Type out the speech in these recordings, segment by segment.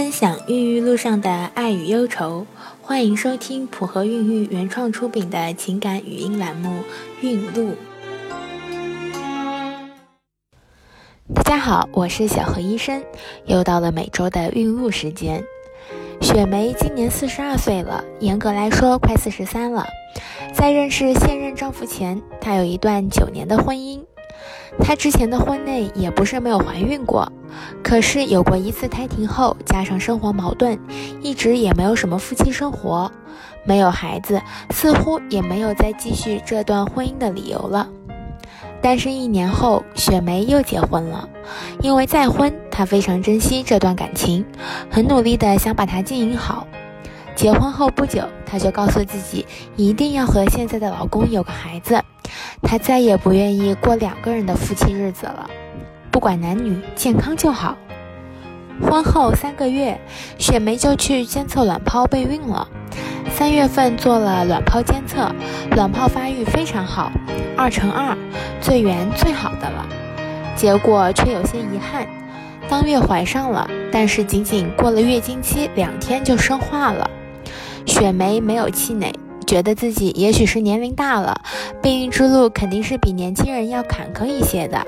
分享孕育路上的爱与忧愁，欢迎收听普和孕育原创出品的情感语音栏目《孕路》。大家好，我是小何医生，又到了每周的孕路时间。雪梅今年四十二岁了，严格来说快四十三了。在认识现任丈夫前，她有一段九年的婚姻。她之前的婚内也不是没有怀孕过，可是有过一次胎停后，加上生活矛盾，一直也没有什么夫妻生活，没有孩子，似乎也没有再继续这段婚姻的理由了。单身一年后，雪梅又结婚了，因为再婚，她非常珍惜这段感情，很努力的想把它经营好。结婚后不久，她就告诉自己一定要和现在的老公有个孩子。她再也不愿意过两个人的夫妻日子了，不管男女，健康就好。婚后三个月，雪梅就去监测卵泡备孕了。三月份做了卵泡监测，卵泡发育非常好，二乘二，最圆最好的了。结果却有些遗憾，当月怀上了，但是仅仅过了月经期两天就生化了。雪梅没有气馁。觉得自己也许是年龄大了，备孕之路肯定是比年轻人要坎坷一些的。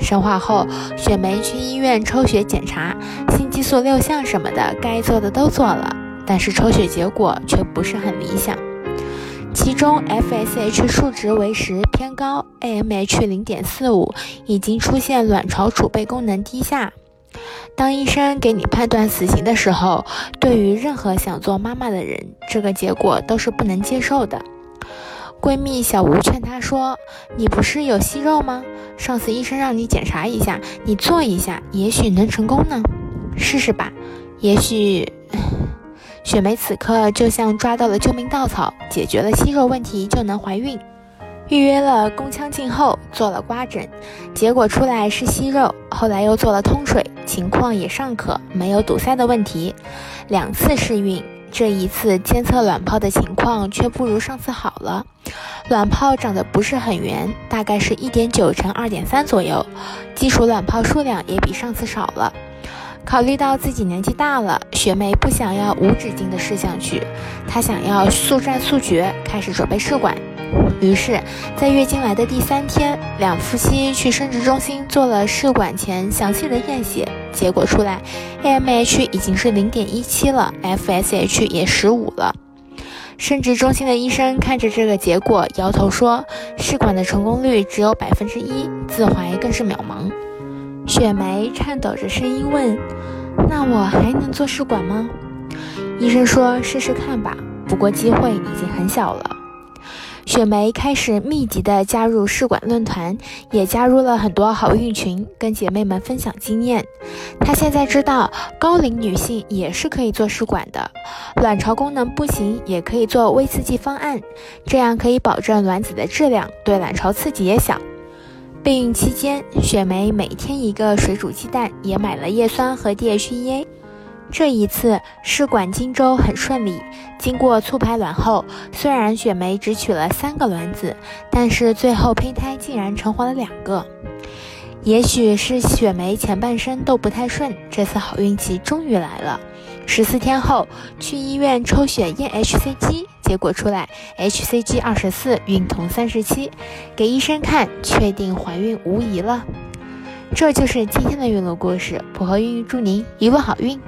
生化后，雪梅去医院抽血检查，性激素六项什么的该做的都做了，但是抽血结果却不是很理想，其中 FSH 数值为十偏高，AMH 零点四五，已经出现卵巢储备功能低下。当医生给你判断死刑的时候，对于任何想做妈妈的人，这个结果都是不能接受的。闺蜜小吴劝她说：“你不是有息肉吗？上次医生让你检查一下，你做一下，也许能成功呢。试试吧，也许……”雪梅此刻就像抓到了救命稻草，解决了息肉问题就能怀孕。预约了宫腔镜后做了刮诊，结果出来是息肉，后来又做了通水，情况也尚可，没有堵塞的问题。两次试孕，这一次监测卵泡的情况却不如上次好了，卵泡长得不是很圆，大概是一点九乘二点三左右，基础卵泡数量也比上次少了。考虑到自己年纪大了，学妹不想要无止境的试下去，她想要速战速决，开始准备试管。于是，在月经来的第三天，两夫妻去生殖中心做了试管前详细的验血，结果出来，AMH 已经是零点一七了，FSH 也十五了。生殖中心的医生看着这个结果，摇头说：“试管的成功率只有百分之一，自怀更是渺茫。”雪梅颤抖着声音问：“那我还能做试管吗？”医生说：“试试看吧，不过机会已经很小了。”雪梅开始密集的加入试管论坛，也加入了很多好运群，跟姐妹们分享经验。她现在知道高龄女性也是可以做试管的，卵巢功能不行也可以做微刺激方案，这样可以保证卵子的质量，对卵巢刺激也小。备孕期间，雪梅每天一个水煮鸡蛋，也买了叶酸和 DHEA。这一次试管经周很顺利，经过促排卵后，虽然雪梅只取了三个卵子，但是最后胚胎竟然成活了两个。也许是雪梅前半生都不太顺，这次好运气终于来了。十四天后去医院抽血验 hCG，结果出来 hCG 二十四，孕酮三十七，给医生看，确定怀孕无疑了。这就是今天的孕路故事，普和孕育祝您一路好运。